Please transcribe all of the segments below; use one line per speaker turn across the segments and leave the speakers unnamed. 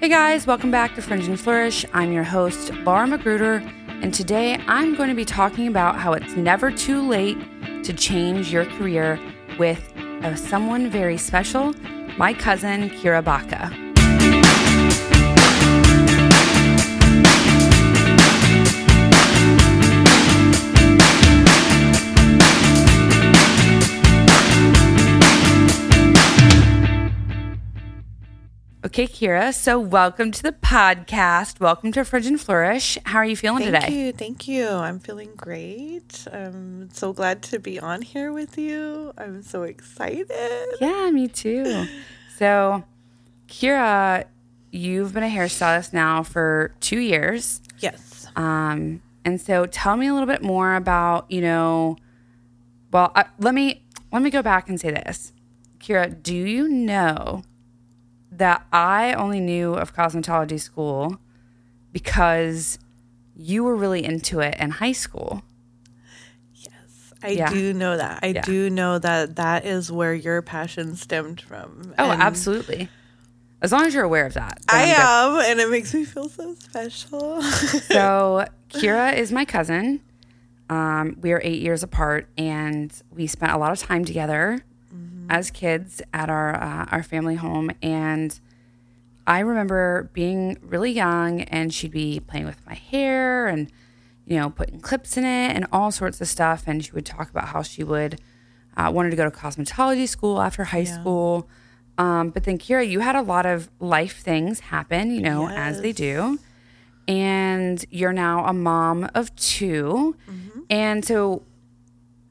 Hey guys, welcome back to Fringe and Flourish. I'm your host, Laura Magruder, and today I'm going to be talking about how it's never too late to change your career with uh, someone very special, my cousin, Kira Baca. Okay, Kira. So, welcome to the podcast. Welcome to Fringe and Flourish. How are you feeling
Thank
today?
Thank you. Thank you. I'm feeling great. I'm so glad to be on here with you. I'm so excited.
Yeah, me too. So, Kira, you've been a hairstylist now for two years.
Yes.
Um, and so, tell me a little bit more about, you know, well, uh, let me let me go back and say this, Kira. Do you know that I only knew of cosmetology school because you were really into it in high school?
Yes. I
Yeah.
do know that. I
Yeah.
do know that that is where your passion stemmed from.
Oh,
And
absolutely. As long as you're aware of that.
I
good.
am, and it makes me feel so special.
So Kira is my cousin. Um, we are eight years apart, and we spent a lot of time together as kids at our uh, our family home. And I remember being really young, and she'd be playing with my hair and you know putting clips in it and all sorts of stuff. And she would talk about how she would uh, wanted to go to cosmetology school after high school. Um, but then Kira, you had a lot of life things happen, you know, as they do and you're now a mom of 2 And so,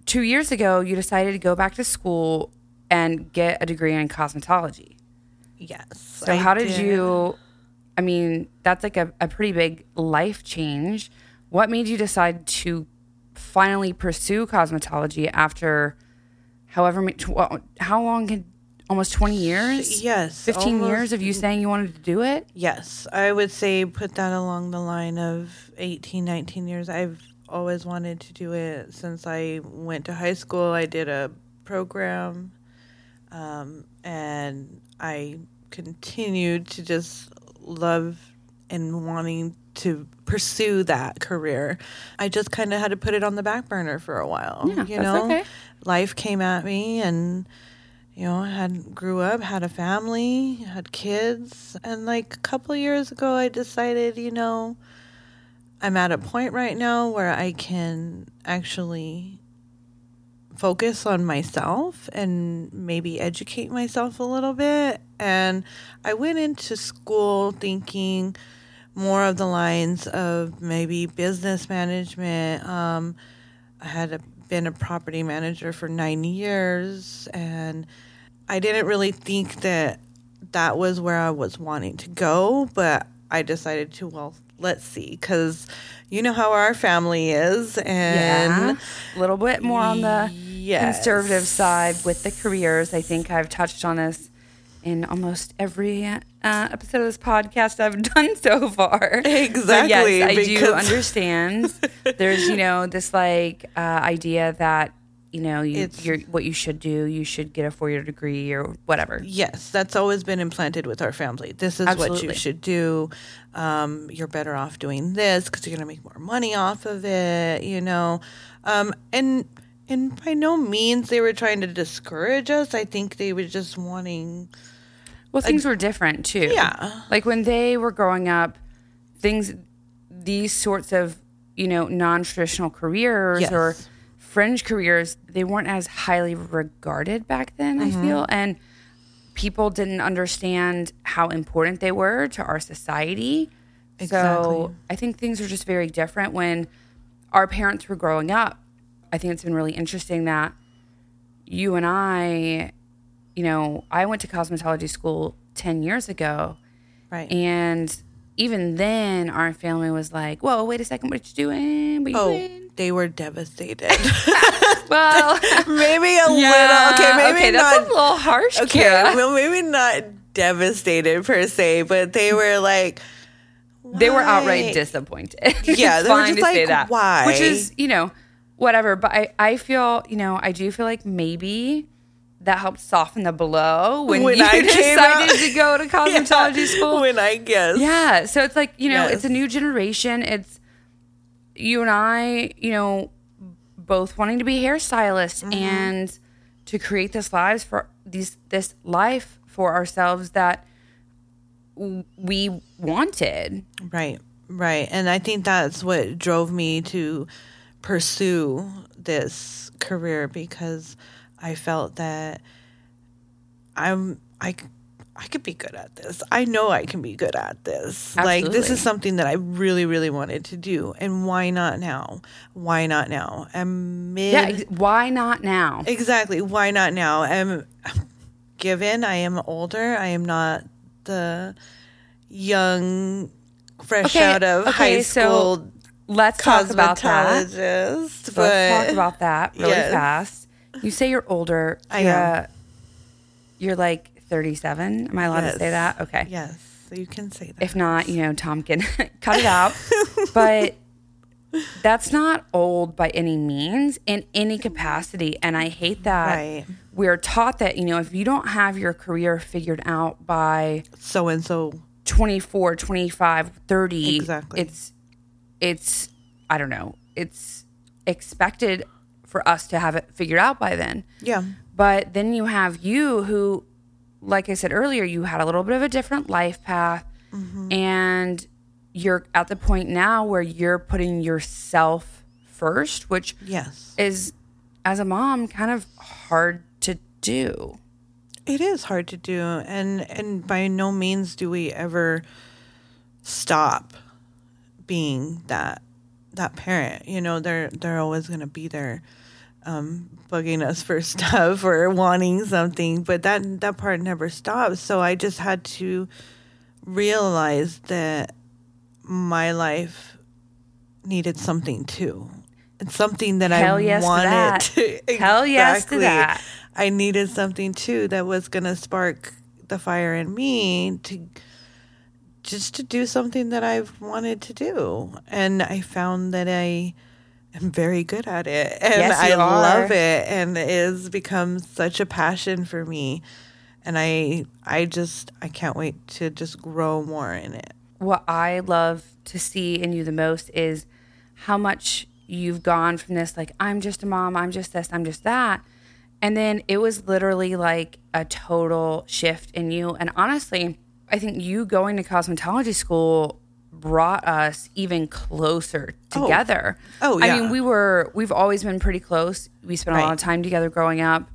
two years ago, you decided to go back to school and get a degree in cosmetology.
yes.
So, how did, you? I mean, that's like a, a pretty big life change. What made you decide to finally pursue cosmetology after however how long had almost 20 years?
Yes.
15 years of you saying you wanted to do it?
Yes, I would say put that along the line of 18, 19 years. I've always wanted to do it since I went to high school. I did a program, um, and I continued to just love and wanting to pursue that career. I just kind of had to put it on the back burner for a while.
Yeah,
you
that's
know,
okay.
life came at me and you know, I had grew up, had a family, had kids, and like a couple years ago I decided, you know, I'm at a point right now where I can actually focus on myself and maybe educate myself a little bit. And I went into school thinking more of the lines of maybe business management. Um, I had a, been a property manager for nine years, and I didn't really think that that was where I was wanting to go, but I decided to, well, let's see, because you know how our family is, and
yeah, a little bit more on the
Yes.
conservative side with the careers. I think I've touched on this in almost every uh, episode of this podcast I've done so far.
Exactly,
yes, I do understand. There's you know this like uh, idea that you know you,
It's-
you're what you should do. You should get a four year degree or whatever.
Yes, that's always been implanted with our family. This is what you should do. Um, you're better off doing this because you're going to make more money off of it, you know. Um, and and by no means they were trying to discourage us. I think they were just wanting.
Well, things were different too.
Yeah.
Like when they were growing up, things, these sorts of, you know, non traditional careers
Yes.
or fringe careers, they weren't as highly regarded back then,
Mm-hmm.
I feel. And people didn't understand how important they were to our society. So I think things are just very different when our parents were growing up. I think it's been really interesting that you and I, you know, I went to cosmetology school 10 years ago.
Right.
And even then, our family was like, whoa, wait a second, what you doing? What you
oh,
doing?
they were devastated.
Well,
maybe a
yeah,
little. Okay, maybe
okay,
not.
that's a little harsh,
okay, well, maybe not devastated per se, but they mm. were like,
They were outright disappointed.
Yeah, they were just like,
that.
why?
Which is, you know, whatever. But I, I feel, you know, I do feel like maybe that helped soften the blow when,
When
you
I
decided to go to cosmetology
Yeah,
school?
When I guess.
Yeah. So it's like, you know, it's a new generation. It's you and I, you know, both wanting to be hairstylists
Mm-hmm.
and to create this lives for these this life for ourselves that we wanted.
Right, right. And I think that's what drove me to pursue this career because I felt that I'm I I could be good at this. I know I can be good at this. Like this is something that I really really wanted to do and why not now? Why not now? I'm mid
Yeah, ex- why not now?
Exactly. Why not now? I'm given I am older. I am not the young, fresh
Okay,
out of
okay,
high
so
school
Let's talk about that. let's talk about that really
yes.
fast. You say you're older.
I
you're,
am.
uh, you're like 37. Am I allowed to say that? Okay.
Yes, you can say that.
If not, you know, Tom can cut it out. but that's not old by any means in any capacity. And I hate that
Right.
we're taught that, you know, if you don't have your career figured out by
so and so.
24, 25, 30,
Exactly.
it's, it's, I don't know, it's expected for us to have it figured out by then.
Yeah.
But then you have you who, like I said earlier, you had a little bit of a different life path. Mm-hmm. And you're at the point now where you're putting yourself first, which
Yes.
is, as a mom, kind of hard to do.
It is hard to do, and and by no means do we ever stop being that that parent. You know, they're they're always going to be there, um, bugging us for stuff or wanting something, but that that part never stops. So I just had to realize that my life needed something too. It's something that
Hell
I
yes to
wanted
that.
to.
Hell yes to
Exactly.
that.
I needed something too that was going to spark the fire in me to just to do something that I've wanted to do. And I found that I am very good at it and
Yes,
I
you
love it and it has become such a passion for me. And I I just I can't wait to just grow more in it.
what I love to see in you the most is how much you've gone from this, like, I'm just a mom, I'm just this, I'm just that. And then it was literally like a total shift in you. And honestly, I think you going to cosmetology school brought us even closer oh. together.
Oh,
I
yeah.
mean, we were, we've always been pretty close. We spent a lot of time together growing up.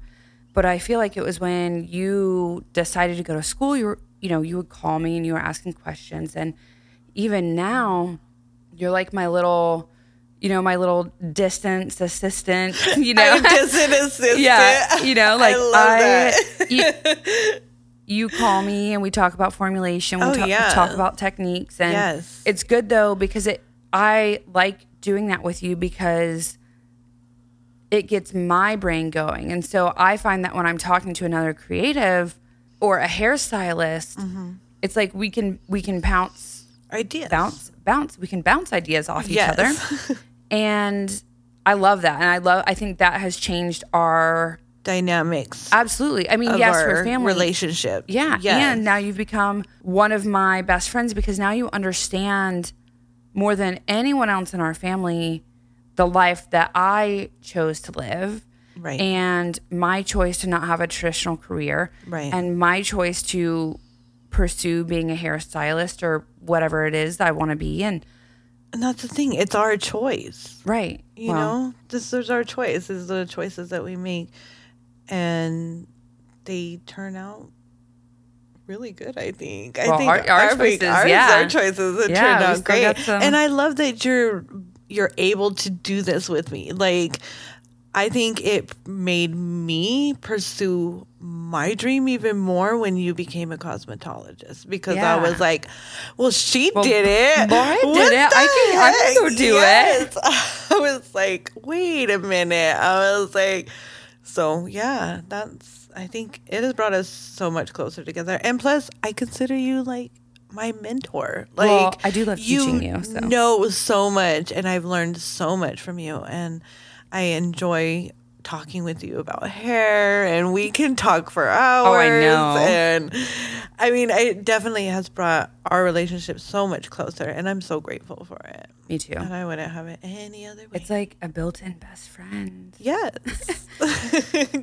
But I feel like it was when you decided to go to school, you were, you know, you would call me and you were asking questions. And even now, you're like my little, you know, my little distance assistant, you know?
Just assistant.
yeah. You know, like
I love
I,
that.
you, you call me and we talk about formulation. We
Oh,
talk,
yeah.
talk about techniques. And
Yes.
it's good though, because it, I like doing that with you because it gets my brain going. And so I find that when I'm talking to another creative or a hairstylist,
Mm-hmm.
it's like we can we can bounce
Ideas.
bounce bounce we can bounce ideas off each
Yes.
other. and I love that. And I love I think that has changed our
Dynamics
absolutely. I mean, yes, for family
relationship.
yeah.
Yes.
And now you've become one of my best friends because now you understand more than anyone else in our family the life that I chose to live.
Right.
And my choice to not have a traditional career.
Right.
And my choice to pursue being a hairstylist or whatever it is that I want to be. And
And that's the thing. It's our choice.
right.
You
Well,
know, this is our choice. This is the choices that we make, and they turn out really good. I think. I think
our- our
big-
choices,
ours,
yeah.
our choices have
Yeah,
turned out great.
some-
And I love that you're you're able to do this with me. Like, I think it made me pursue my dream even more when you became a cosmetologist because I was like, well, she
Well,
did it.
Laura did
What
it. I can- I can go
heck?
do it.
I was like, wait a minute. I was like, so yeah, that's, I think it has brought us so much closer together. And plus, I consider you like my mentor. Like,
Well, I do love teaching you, so.
know so much, and I've learned so much from you. And I enjoy talking with you about hair and we can talk for hours.
Oh, I know.
And I mean, it definitely has brought our relationship so much closer and I'm so grateful for it.
Me too.
And I wouldn't have it any other way.
It's like a built-in best friend.
yes.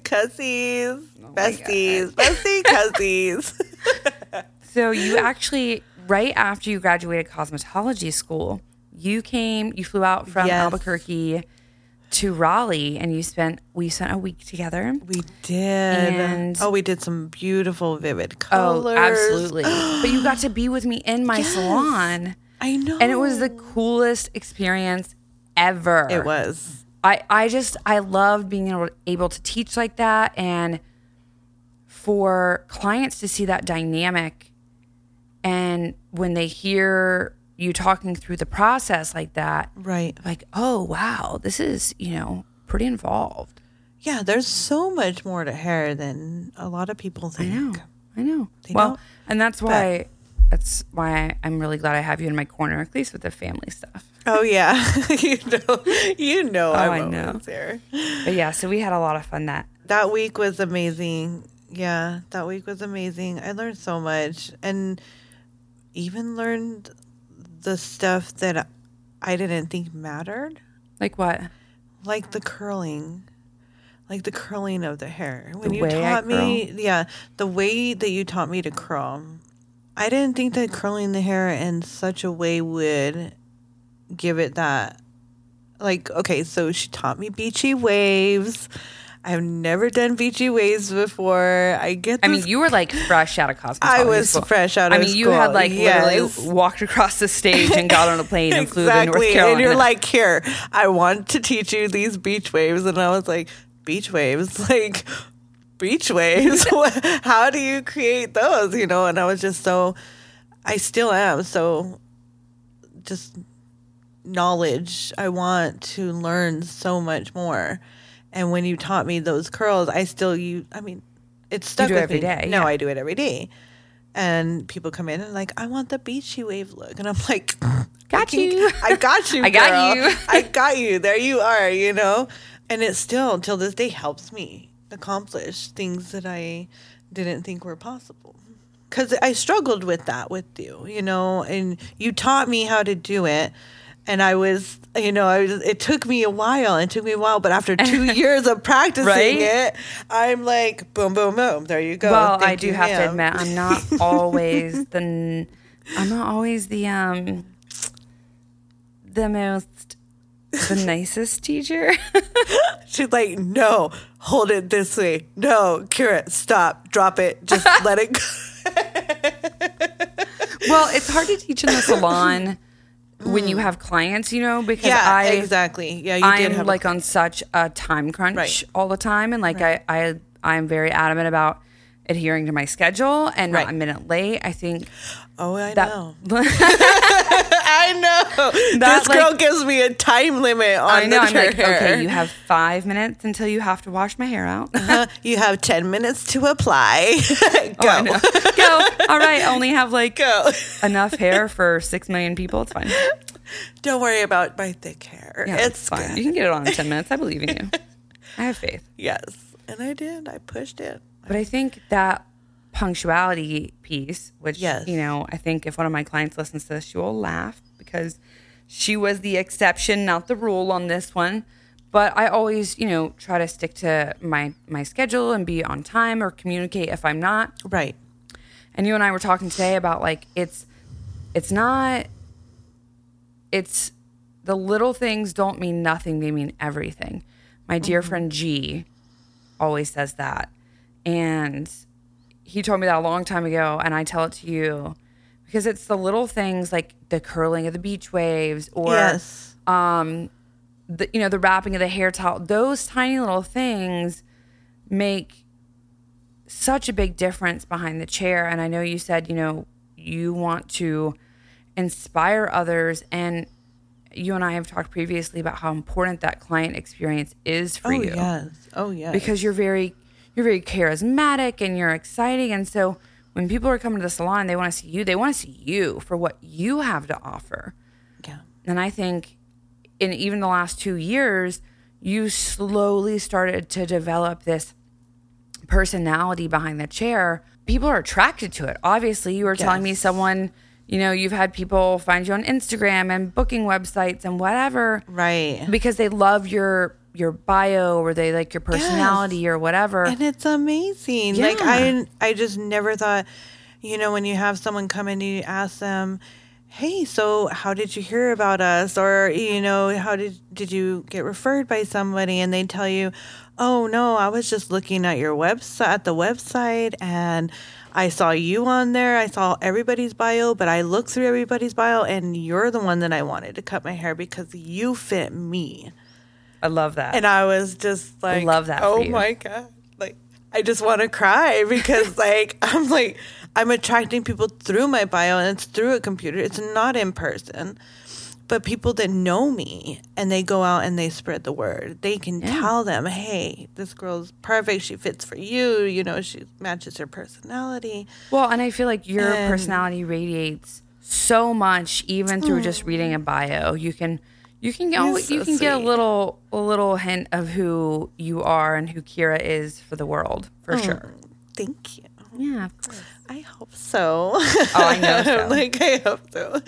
Cussies,
Oh
besties, bestie cussies.
So you actually, right after you graduated cosmetology school, you came, you flew out from
Yes.
Albuquerque to Raleigh, and you spent we spent a week together.
we did.
And-
oh, we did some beautiful vivid
oh,
colors.
Oh, absolutely! but you got to be with me in my salon,
I know.
and it was the coolest experience ever.
It was.
I, I just I loved being able, able to teach like that and for clients to see that dynamic and when they hear you talking through the process like that
Right.
like oh wow this is you know pretty involved
Yeah, there's so much more to hair than a lot of people think.
I know I know
They
well and that's why that's why I'm really glad I have you in my corner at least with the family stuff
Oh yeah, you know, you know,
Oh, I
I'm
know.
always here.
but yeah so we had a lot of fun that
That week was amazing. Yeah, that week was amazing. I learned so much, and even learned the stuff that I didn't think mattered,
like what?
Like the curling. Like the curling of the hair. When
The
you taught me, yeah, the way that you taught me to curl, I didn't think that curling the hair in such a way would give it that like okay so she taught me beachy waves i've never done beachy waves before i get
I mean, you were like fresh out of cosmetology.
I was
school.
fresh out of.
I mean, you had like
yes.
literally walked across the stage and got on a plane and flew to North
exactly
Carolina.
and you're like here i want to teach you these beach waves and i was like beach waves like beach waves how do you create those you know and i was just so i still am so just knowledge i want to learn so much more and when you taught me those curls i still you i mean it's stuck
do
with
every
me.
day,
no
yeah.
i do it every day and people come in and like i want the beachy wave look and i'm like
Got
I can-
you.
i got you
I got
girl.
you.
i got you there you are you know and it still till this day helps me accomplish things that i didn't think were possible because I struggled with that with you, you know, and you taught me how to do it. And I was, you know, I was, it took me a while. It took me a while, but after two years of practicing
Right?
it, I'm like, boom, boom, boom. There you go.
well, I do
you,
have to admit, I'm not always the, I'm not always the um, the most, the nicest teacher.
She's like, no, hold it this way. No, cure it. stop, drop it, just let it go.
well, it's hard to teach in the salon when you have clients, you know, because
Mm. Yeah,
I
exactly. Yeah, you did
I'm
have
like on such a time crunch
Right.
all the time, and like I, I, I'm very adamant about adhering to my schedule and
Right.
not a minute late. I think
Oh, I
that
know. I know.
That,
this girl
like-
gives me a time limit on
I know.
the
I'm like,
hair.
okay, you have five minutes until you have to wash my hair out.
Uh, you have 10 minutes to apply. Go.
I know. Go. All right. Only have like
Go.
enough hair for six million people. It's fine.
Don't worry about my thick hair.
Yeah,
it's
it's fine.
good.
You can get it on in ten minutes. I believe in you. I have faith.
Yes. And I did. I pushed it.
But I think that punctuality piece, which
Yes.
you know, I think if one of my clients listens to this, she will laugh because she was the exception, not the rule on this one. But I always, you know, try to stick to my my schedule and be on time or communicate if I'm not.
Right.
And you and I were talking today about like it's it's not it's the little things don't mean nothing, they mean everything. My dear mm-hmm. friend G always says that. And he told me that a long time ago and I tell it to you because it's the little things like the curling of the beach waves or
yes.
Um, the you know the wrapping of the hair towel those tiny little things make such a big difference behind the chair and i know you said you know you want to inspire others and you and i have talked previously about how important that client experience is for
oh,
you
yes. Oh, yes.
because you're very you're very charismatic and you're exciting and so when people are coming to the salon they want to see you they want to see you for what you have to offer
Yeah.
and I think in even the last two years, you slowly started to develop this personality behind the chair, people are attracted to it. Obviously, you were telling me someone, you know, you've had people find you on Instagram and booking websites and whatever
Right.
because they love your your bio or they like your personality or whatever.
and it's amazing. Like I I just never thought, you know, when you have someone come in and you ask them, "Hey, so how did you hear about us?" or you know, "How did did you get referred by somebody?" and they tell you, "Oh, no, I was just looking at your website at the website and I saw you on there. I saw everybody's bio, but I looked through everybody's bio and you're the one that I wanted to cut my hair because you fit me."
I love that.
And I was just like,
love that
Oh my god! Like, I just want to cry because, like, I'm like, I'm attracting people through my bio, and it's through a computer. It's not in person. But people that know me and they go out and they spread the word. They can tell them, "Hey, this girl's perfect. She fits for you. You know, she matches her personality."
Well, and I feel like your
And-
personality radiates so much, even through just reading mm. a bio. You can, you can, oh,
so
you can get a little, a little hint of who you are and who Kira is for the world, for mm. sure.
Thank you.
Yeah, of course.
I hope so.
Oh, I know so.
like I hope so.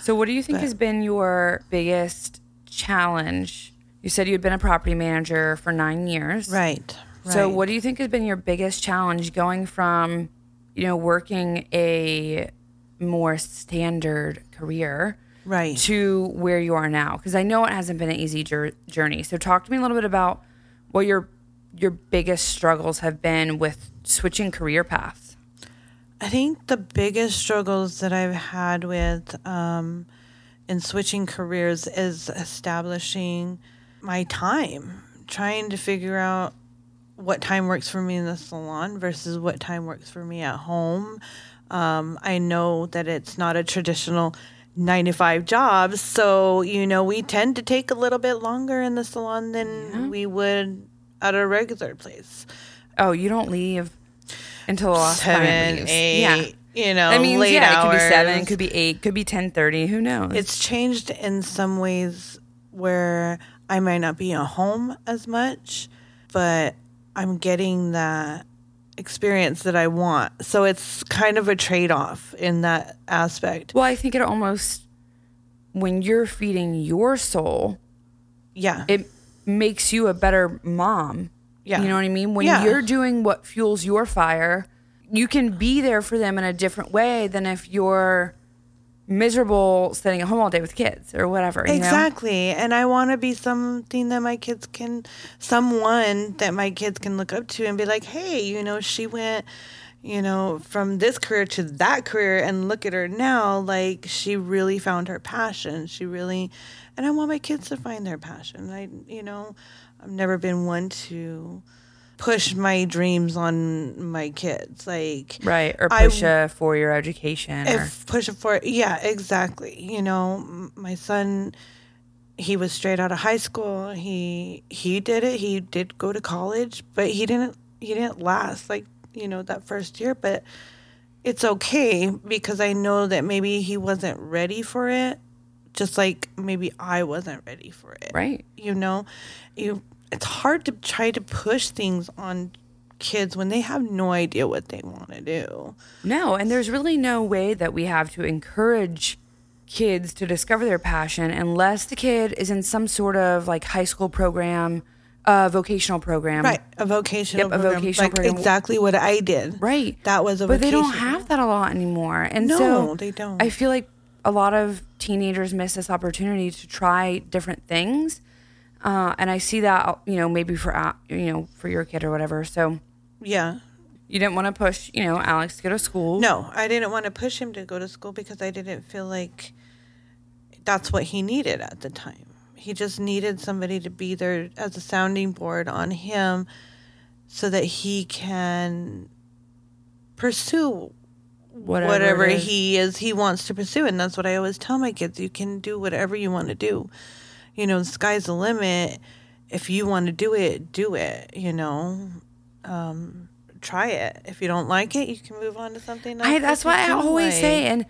So, what do you think has been your biggest challenge? You said you had been a property manager for nine years,
Right.
So,
right.
what do you think has been your biggest challenge going from, you know, working a more standard career
Right.
to where you are now? Because I know it hasn't been an easy jour- journey. So, talk to me a little bit about what your your biggest struggles have been with switching career paths.
I think the biggest struggles that I've had with um, in switching careers is establishing my time, trying to figure out what time works for me in the salon versus what time works for me at home. Um, I know that it's not a traditional nine to five job, so you know we tend to take a little bit longer in the salon than we would at a regular place.
Oh, you don't leave until the last
Seven,
leaves.
eight,
yeah.
you know,
I mean, yeah,
hours.
it could be seven, could be eight, could be ten thirty. Who knows?
It's changed in some ways where I might not be at home as much, but I'm getting that experience that I want. So it's kind of a trade off in that aspect.
well, I think it almost when you're feeding your soul,
Yeah.
it makes you a better mom.
Yeah.
You know what I mean? When
Yeah.
you're doing what fuels your fire, you can be there for them in a different way than if you're miserable sitting at home all day with kids or whatever. you know?
Exactly. And I want to be something that my kids can, someone that my kids can look up to and be like, hey, you know, she went, you know, from this career to that career and look at her now. Like, she really found her passion. She really, and I want my kids to find their passion. I, you know, I've never been one to push my dreams on my kids. Like,
Right. Or push a four year education. Or,
push it for yeah exactly you know my son he was straight out of high school he he did it he did go to college but he didn't he didn't last like you know that first year but it's okay because i know that maybe he wasn't ready for it just like maybe i wasn't ready for it
right.
you know you it's hard to try to push things on kids when they have no idea what they want to do
No, and there's really no way that we have to encourage kids to discover their passion unless the kid is in some sort of like high school program, uh, vocational program.
Right, a vocational
Yep, a
program,
vocational
like
program.
exactly what I did.
Right.
That was a
But they don't have that a lot anymore. And
No,
so
they don't.
I feel like a lot of teenagers miss this opportunity to try different things. Uh, and I see that, you know, maybe for, uh, you know, for your kid or whatever. So
Yeah.
you didn't want to push, you know, Alex to go to school.
No, I didn't want to push him to go to school because I didn't feel like that's what he needed at the time. He just needed somebody to be there as a sounding board on him so that he can pursue
Whatever,
whatever,
is.
he is he wants to pursue and that's what i always tell my kids you can do whatever you want to do you know the sky's the limit if you want to do it do it you know um, try it if you don't like it you can move on to something else
I, that's what I always
like.
say. And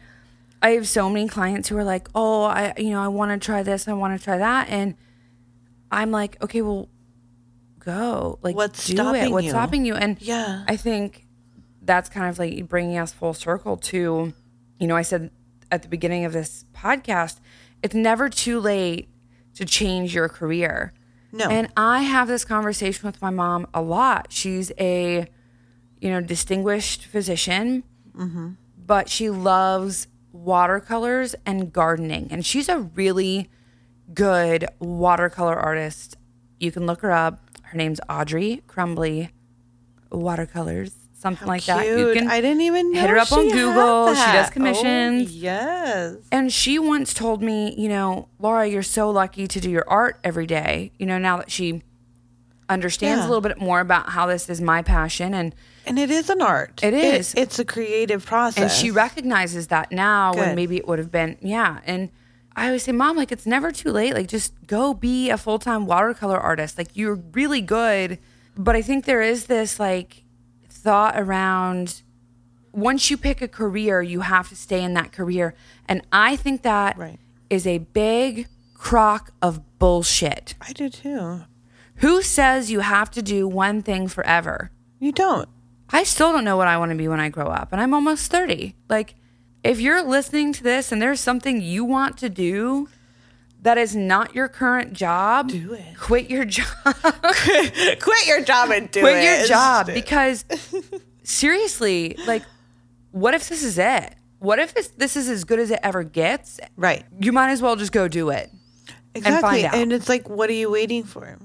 I have so many clients who are like, "Oh, I, you know, I want to try this, I want to try that," and I'm like, okay, well, go. Like,
What's
do it.
stopping
What's
you?
stopping you? And
Yeah.
I think that's kind of like bringing us full circle to, you know, I said at the beginning of this podcast, it's never too late to change your career.
No.
And I have this conversation with my mom a lot. She's a, you know, distinguished physician, mm-hmm. but she loves watercolors and gardening. And she's a really good watercolor artist. You can look her up. Her name's Audrey Crumbly Watercolors, something like that. You can
I didn't even know
hit her up on Google. She does oh, commissions.
Oh, yes.
And she once told me, you know, Laura, you're so lucky to do your art every day. You know, now that she understands
Yeah.
a little bit more about how this is my passion and
And it is an art.
It is.
it's a creative process.
and she recognizes that now when maybe it would have been yeah. And I always say, Mom, like it's never too late. Like just go be a full time watercolor artist. Like you're really good. But I think there is this like thought around once you pick a career, you have to stay in that career. And I think that is
Right.
a big crock of bullshit.
I do too.
Who says you have to do one thing forever?
You don't.
I still don't know what I want to be when I grow up, and I'm almost 30. Like, if you're listening to this and there's something you want to do that is not your current job,
Do it.
Quit your job.
Quit your job and do
quit
it.
Quit your job because seriously, like, what if this is it? What if this, this is as good as it ever gets?
Right.
You might as well just go do it.
Exactly.
find
And, it's like, what are you waiting for?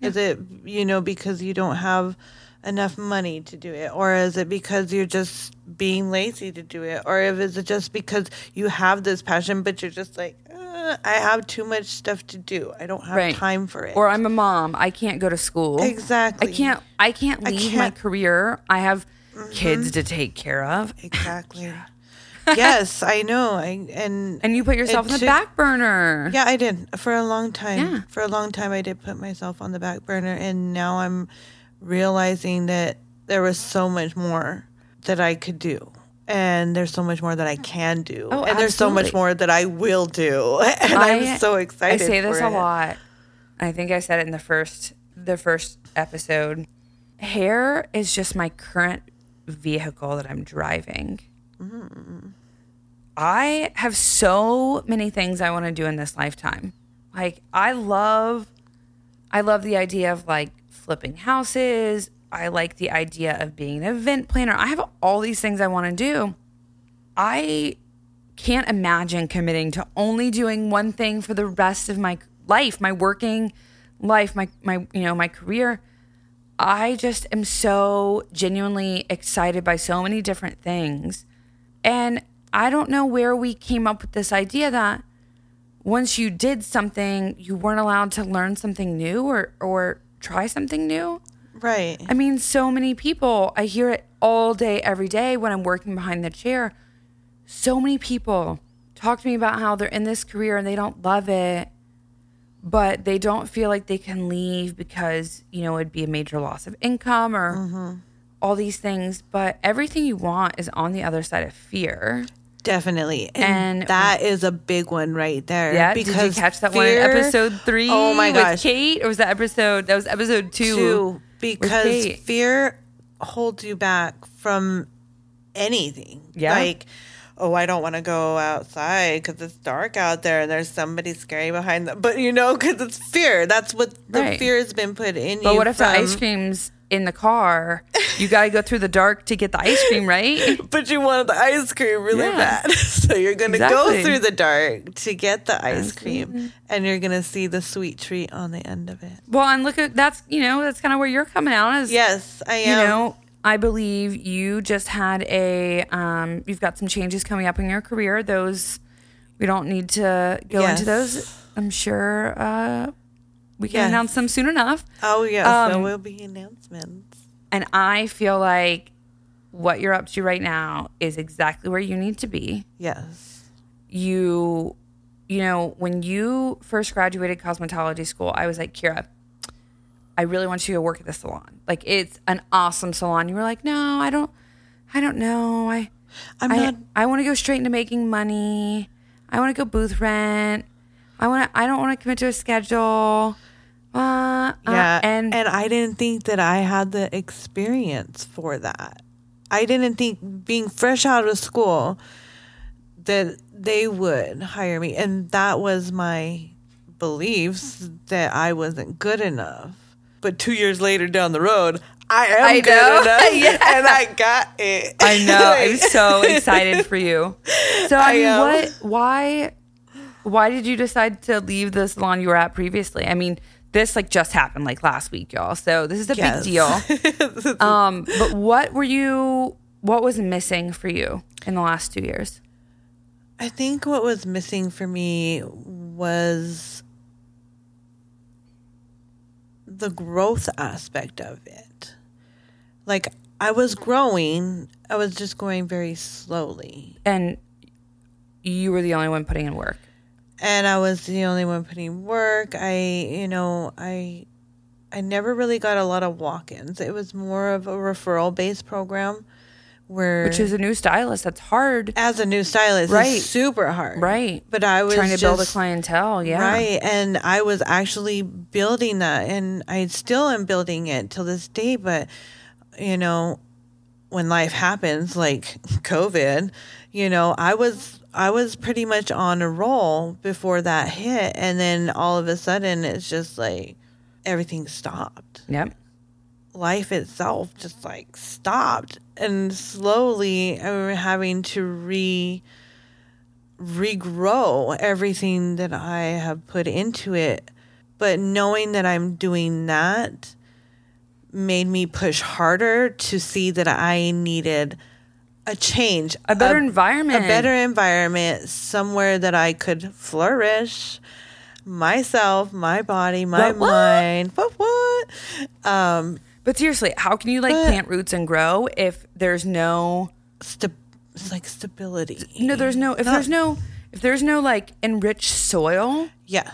Is it, you know, because you don't have enough money to do it? Or is it because you're just being lazy to do it? Or if is it just because you have this passion, but you're just like, uh, I have too much stuff to do. I don't have
Right.
time for it.
Or I'm a mom. I can't go to school.
Exactly.
I can't. I can't leave my
can't- Mm-hmm.
career. I have kids to take care of.
exactly. yes, I know. I and
And you put yourself on the
took-
back burner.
Yeah, I did for a long time.
Yeah.
For a long time, I did put myself on the back burner, and now I'm realizing that there was so much more that I could do, and there's so much more that I can do,
Oh,
and there's so much more that I will do, and I, am so excited.
I say this a
it.
lot. I think I said it in the first the first episode. Hair is just my current vehicle that I'm driving. Mm. I have so many things I want to do in this lifetime. Like I love I love the idea of like flipping houses. I like the idea of being an event planner. I have all these things I want to do. I can't imagine committing to only doing one thing for the rest of my life, my working life, my my you know, my career. I just am so genuinely excited by so many different things. And I don't know where we came up with this idea that once you did something, you weren't allowed to learn something new or or try something new.
Right.
I mean, so many people, I hear it all day, every day when I'm working behind the chair. So many people talk to me about how they're in this career and they don't love it, but they don't feel like they can leave because, you know, it'd be a major loss of income or mm-hmm. all these things. But everything you want is on the other side of fear.
Definitely. And,
And-
that is a big one right there.
Yeah. Did you catch that one in episode three?
Oh my
with
gosh.
Kate? Or was that episode? That was episode two.
Two, because fear holds you back from anything.
Yeah.
Like, oh, I don't want to go outside because it's dark out there and there's somebody scary behind them. But you know, because it's fear. That's what the
Right.
fear has been put in you.
But what if the ice cream's in the car? You got to go through the dark to get the ice cream, right?
But you wanted the ice cream really
Yeah.
bad. so you're going to go through the dark to get the ice cream. And you're going to see the sweet treat on the end of it.
Well, and look at that's you know that's kind of where you're coming out as
Yes, I
you
am.
know. I believe you just had a um, you've got some changes coming up in your career. Those we don't need to go into those. I'm sure uh, we can
Yes.
announce them soon enough.
Oh, yes. there
Um,
will be announcements.
And I feel like what you're up to right now is exactly where you need to be.
Yes.
you you know when you first graduated cosmetology school i was like kira i really want you to work at the salon like it's an awesome salon you were like no i don't i don't know i
I'm
I,
not.
I want to go straight into making money i want to go booth rent i want to i don't want to commit to a schedule Uh, uh,
Yeah.
and
and I didn't think that I had the experience for that. I didn't think being fresh out of school that they would hire me. And that was my beliefs that I wasn't good enough. But two years later down the road, I am
I
good
know.
enough.
Yeah.
And I got it.
I know. I'm so excited for you. So I,
I
mean,
am.
what? Why? Why did you decide to leave the salon you were at previously? I mean, this like just happened like last week, y'all. So this is a
Yes.
big deal. um, but what were you? What was missing for you in the last two years?
I think what was missing for me was the growth aspect of it. Like I was growing, I was just going very slowly.
And you were the only one putting in work.
And I was the only one putting work. I, you know, I I never really got a lot of walk-ins. It was more of a referral-based program where
Which is a new stylist. That's hard,
as a new stylist,
Right.
it's super hard.
right?
But I was
Trying to build a clientele. Yeah.
Right. And I was actually building that and I still am building it till this day. But, you know, when life happens, like COVID, you know, I was I was pretty much on a roll before that hit. And then all of a sudden it's just like everything stopped.
Yep.
Life itself just like stopped. And slowly I'm having to re regrow everything that I have put into it. But knowing that I'm doing that made me push harder to see that I needed a change,
A better environment.
a better environment, somewhere that I could flourish myself, my body, my
What, what?
mind. What what? Um,
But seriously, how can you like
But-
plant roots and grow if there's no
sta- like stability.
no there's no if
Not-
there's no if there's no like enriched soil
yeah,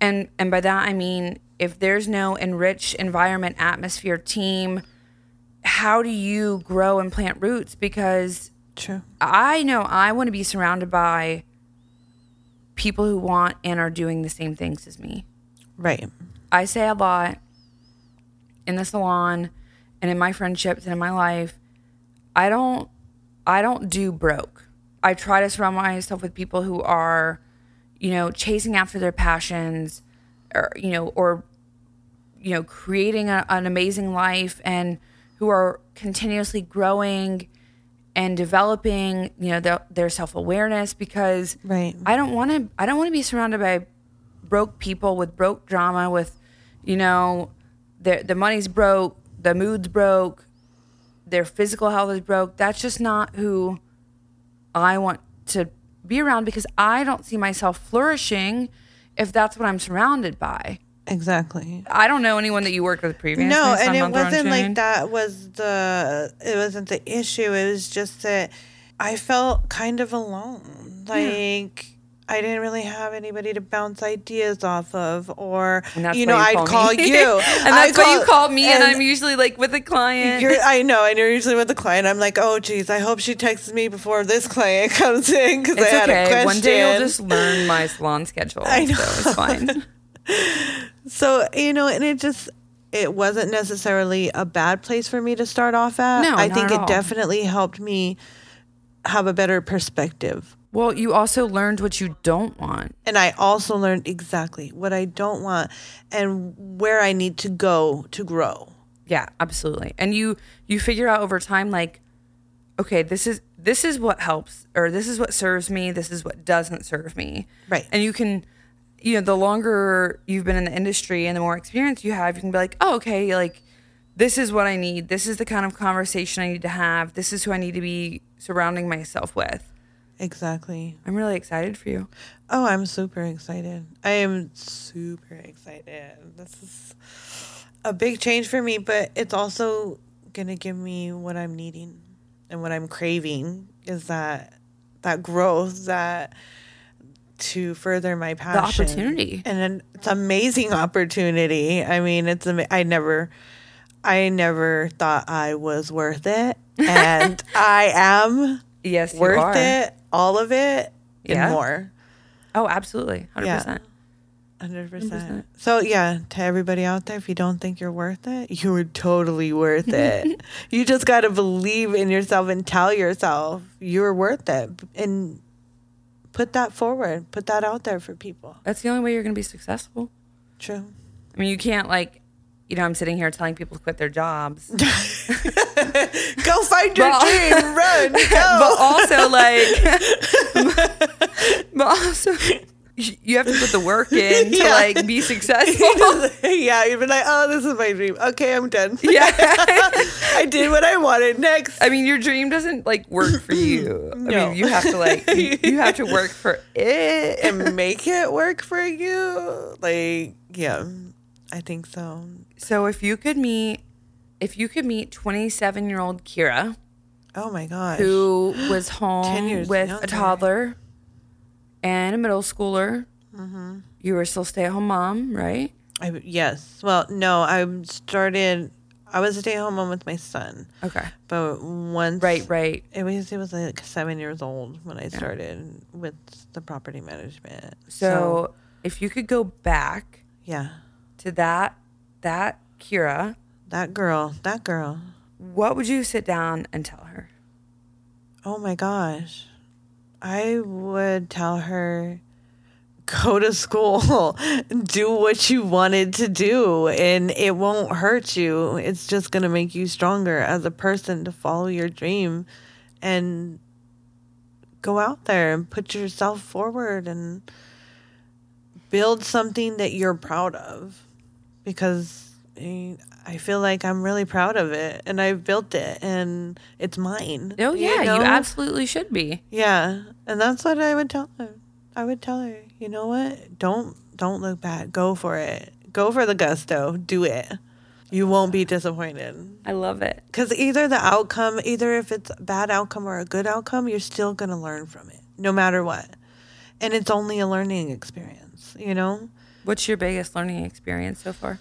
and and by that I mean if there's no enriched environment, atmosphere, team, how do you grow and plant roots? Because
true.
I know I want to be surrounded by people who want and are doing the same things as me.
Right.
I say a lot in the salon and in my friendships and in my life. I don't I don't do broke. I try to surround myself with people who are, you know, chasing after their passions or you know, or you know, creating a, an amazing life and who are continuously growing and developing, you know, their, their self-awareness because
Right.
I don't want to I don't want to be surrounded by broke people with broke drama with you know the the money's broke, the mood's broke, their physical health is broke. That's just not who I want to be around because I don't see myself flourishing if that's what I'm surrounded by.
Exactly.
I don't know anyone that you worked with previously.
No, and it wasn't like that was the it wasn't the issue. It was just that I felt kind of alone. Like I didn't really have anybody to bounce ideas off of or you know, I'd
call
you.
and that's why you
call-
called me, and, I'm usually like with a client.
You're, I know, and you're usually with a client. I'm like, oh, geez, I hope she texts me before this client comes in because I had a
okay.
question.
One day you'll just learn my salon schedule,
I know.
so it's fine.
So, you know, and it just it wasn't necessarily a bad place for me to start off at.
No,
I think it
all.
definitely helped me have a better perspective.
Well, you also learned what you don't want.
And I also learned exactly what I don't want and where I need to go to grow.
Yeah, absolutely. And you you figure out over time like okay, this is this is what helps or this is what serves me, this is what doesn't serve me.
Right.
And you can you know, the longer you've been in the industry and the more experience you have, you can be like, "Oh, okay, like this is what I need. This is the kind of conversation I need to have. This is who I need to be surrounding myself with."
Exactly.
I'm really excited for you.
Oh, I'm super excited. I am super excited. This is a big change for me, but it's also going to give me what I'm needing and what I'm craving is that that growth that to further my passion.
The opportunity.
And an, it's amazing opportunity. I mean, it's ama- I never I never thought I was worth it and I am
Yes, you
worth
are.
it, all of it and
Yeah.
more.
Oh, absolutely. 100%.
Hundred percent. So yeah, to everybody out there, if you don't think you're worth it, you're totally worth it. you just got to believe in yourself and tell yourself you're worth it, and put that forward. Put that out there for people.
That's the only way you're going to be successful.
True.
I mean, you can't like, you know, I'm sitting here telling people to quit their jobs,
Go find your
But-
dream. Run.
but also like, but also you have to put the work in to
Yeah.
like be successful.
yeah, you'd be like, oh, this is my dream. Okay, I'm done.
yeah.
I did what I wanted. Next.
I mean, your dream doesn't like work for you. I
No.
mean, you have to like, you, you have to work for it.
and make it work for you. Like, yeah, I think so.
So if you could meet, if you could meet 27 year old Kira,
Oh my gosh.
who was home
10 years
with
younger.
a toddler and a middle schooler, mm-hmm. you were still stay at home mom, right?
I, yes. Well, no, I started. I was a stay at home mom with my son,
Okay.
but once
Right, right.
it was it was like seven years old when I started with the property management.
So, if you could go back
yeah,
to that that Kira,
that girl, that girl.
what would you sit down and tell her?
Oh my gosh. I would tell her go to school, do what you wanted to do, and it won't hurt you. It's just going to make you stronger as a person to follow your dream and go out there and put yourself forward and build something that you're proud of because eh, I feel like I'm really proud of it and I've built it and it's mine.
Oh yeah, you,
know?
absolutely should be.
Yeah, and that's what I would tell her. I would tell her, you know what? Don't don't look back. Go for it. Go for the gusto. Do it. You won't be disappointed.
I love it.
Because either the outcome, either if it's a bad outcome or a good outcome, you're still gonna learn from it, no matter what. And it's only a learning experience, you know.
What's your biggest learning experience so far?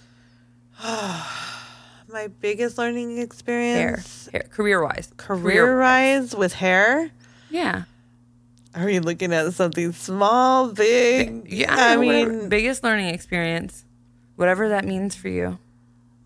My biggest learning experience,
hair career wise.
career wise, with hair.
Yeah.
Are we looking at something small, big?
Yeah.
I
whatever.
mean,
biggest learning experience, whatever that means for you.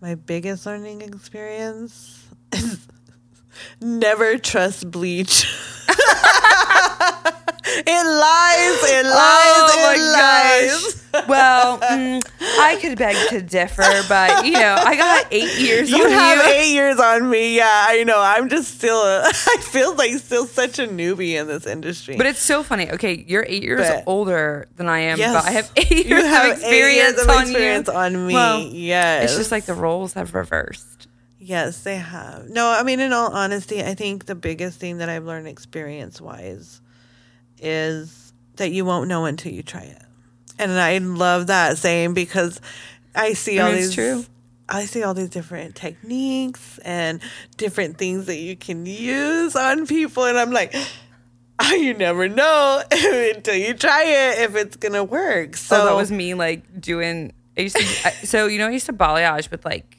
my biggest learning experience is never trust bleach. it lies, it lies, it lies.
well, mm, I could beg to differ, but you know, I got eight years
You
on
have
you.
eight years on me. Yeah, I know. I'm just still, a, I feel like still such a newbie in this industry.
But it's so funny. Okay, you're eight years
But-
older than I am,
Yes.
but I have eight years
have
of experience,
years of
on
experience
you.
on me.
Well,
yes.
It's just like the roles have reversed.
Yes, they have. No, I mean, in all honesty, I think the biggest thing that I've learned experience wise is that you won't know until you try it. And I love that saying because I see
I
all these.
true.
I see all these different techniques and different things that you can use on people, and I'm like, oh, you never know until you try it if it's gonna work. Oh, so
So that was me like doing. I used to. I, so you know, I used to balayage with like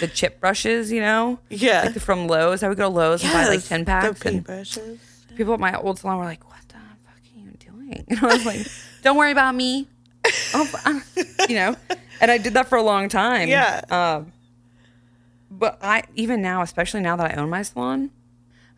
the chip brushes. You know,
yeah,
like the, from Lowe's. I would go to Lowe's and buy like
Yes,
ten
the
packs. And
paintbrushes.
people at my old salon were like, "What the fuck are you doing?" And I was like, "Don't worry about me." Oh, uh," you know, and I did that for a long time.
Yeah.
Um, but I even now, especially now that I own my salon,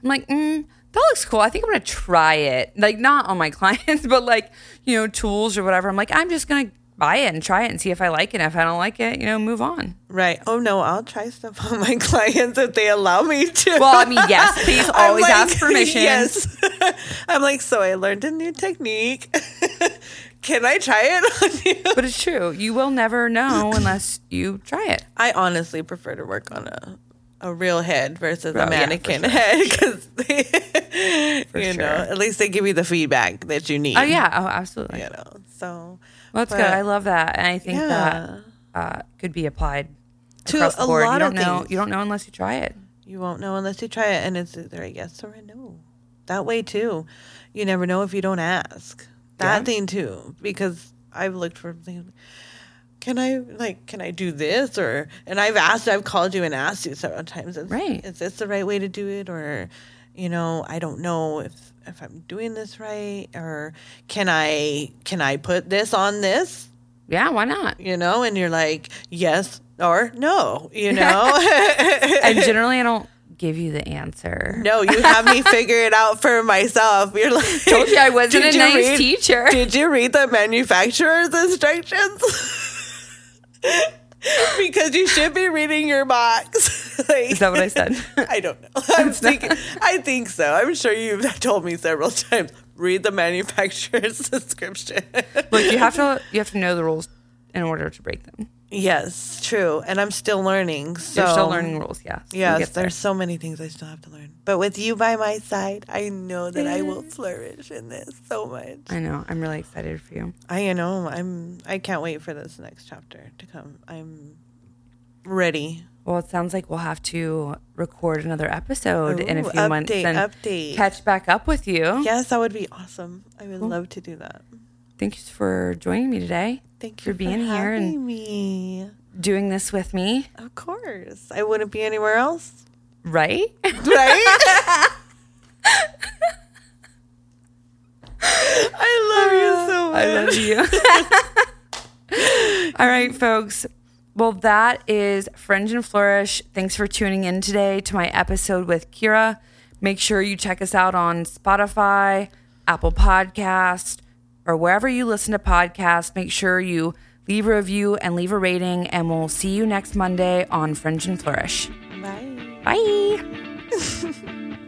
I'm like, mm, that looks cool. I think I'm gonna try it. Like not on my clients, but like you know, tools or whatever. I'm like, I'm just gonna buy it and try it and see if I like it. If I don't like it, you know, move on.
Right. Oh no, I'll try stuff on my clients if they allow me to.
Well, I mean, yes, please always
like,
ask permission.
Yes. I'm like, so I learned a new technique. Can I try it on you?
But it's true. You will never know unless you try it.
I honestly prefer to work on a a real head versus a mannequin
sure.
head because you know at least they give you the feedback that you need.
Oh yeah. Oh, absolutely.
You know. So
Well, that's
But-
good. I love that, and I think
Yeah.
that uh, could be applied
To a
board.
lot
you don't
of
know.
things.
You don't know unless you try it.
You won't know unless you try it, and it's either a yes or a no. That way too, you never know if you don't ask. That
Yeah.
thing too, because I've looked for things. Can I like? Can I do this or? And I've asked. I've called you and asked you several times. Is,
Right.
Is this the right way to do it, or, you know, I don't know if if I'm doing this right, or can I can I put this on this?
Yeah, why not?
you know, and you're like, yes or no, you know?
And generally, I don't give you the answer.
no, you have me figure it out for myself. You're like,
Told you I wasn't a nice
read-
teacher.
Did you read the manufacturer's instructions? because you should be reading your box. Like-
Is that what I said?
I don't know. I'm thinking. I think so. I'm sure you've told me several times. Read the manufacturer's description.
Look, you have to you have to know the rules in order to break them.
Yes, true. And I'm still learning. So
You're still learning rules. Yeah. So
Yes,
there.
there's so many things I still have to learn. But with you by my side, I know that I will flourish in this so much.
I know. I'm really excited for you.
I know I'm I can't wait for this next chapter to come. I'm ready.
Well, it sounds like we'll have to record another episode in a
Ooh,
few months and
update.
catch back up with you.
Yes, that would be awesome. I would love to do that.
Thank you for joining me today.
Thank you For
being here
having
and-
me.
Doing this with me,
Of course, I wouldn't be anywhere else,
right?
right? I love you ah, so much.
I love you. All right, folks. Well, that is Fringe and Flourish. Thanks for tuning in today to my episode with Kira. Make sure you check us out on Spotify, Apple Podcast, or wherever you listen to podcasts. Make sure you leave a review and leave a rating, and we'll see you next Monday on Fringe and Flourish.
Bye.
Bye.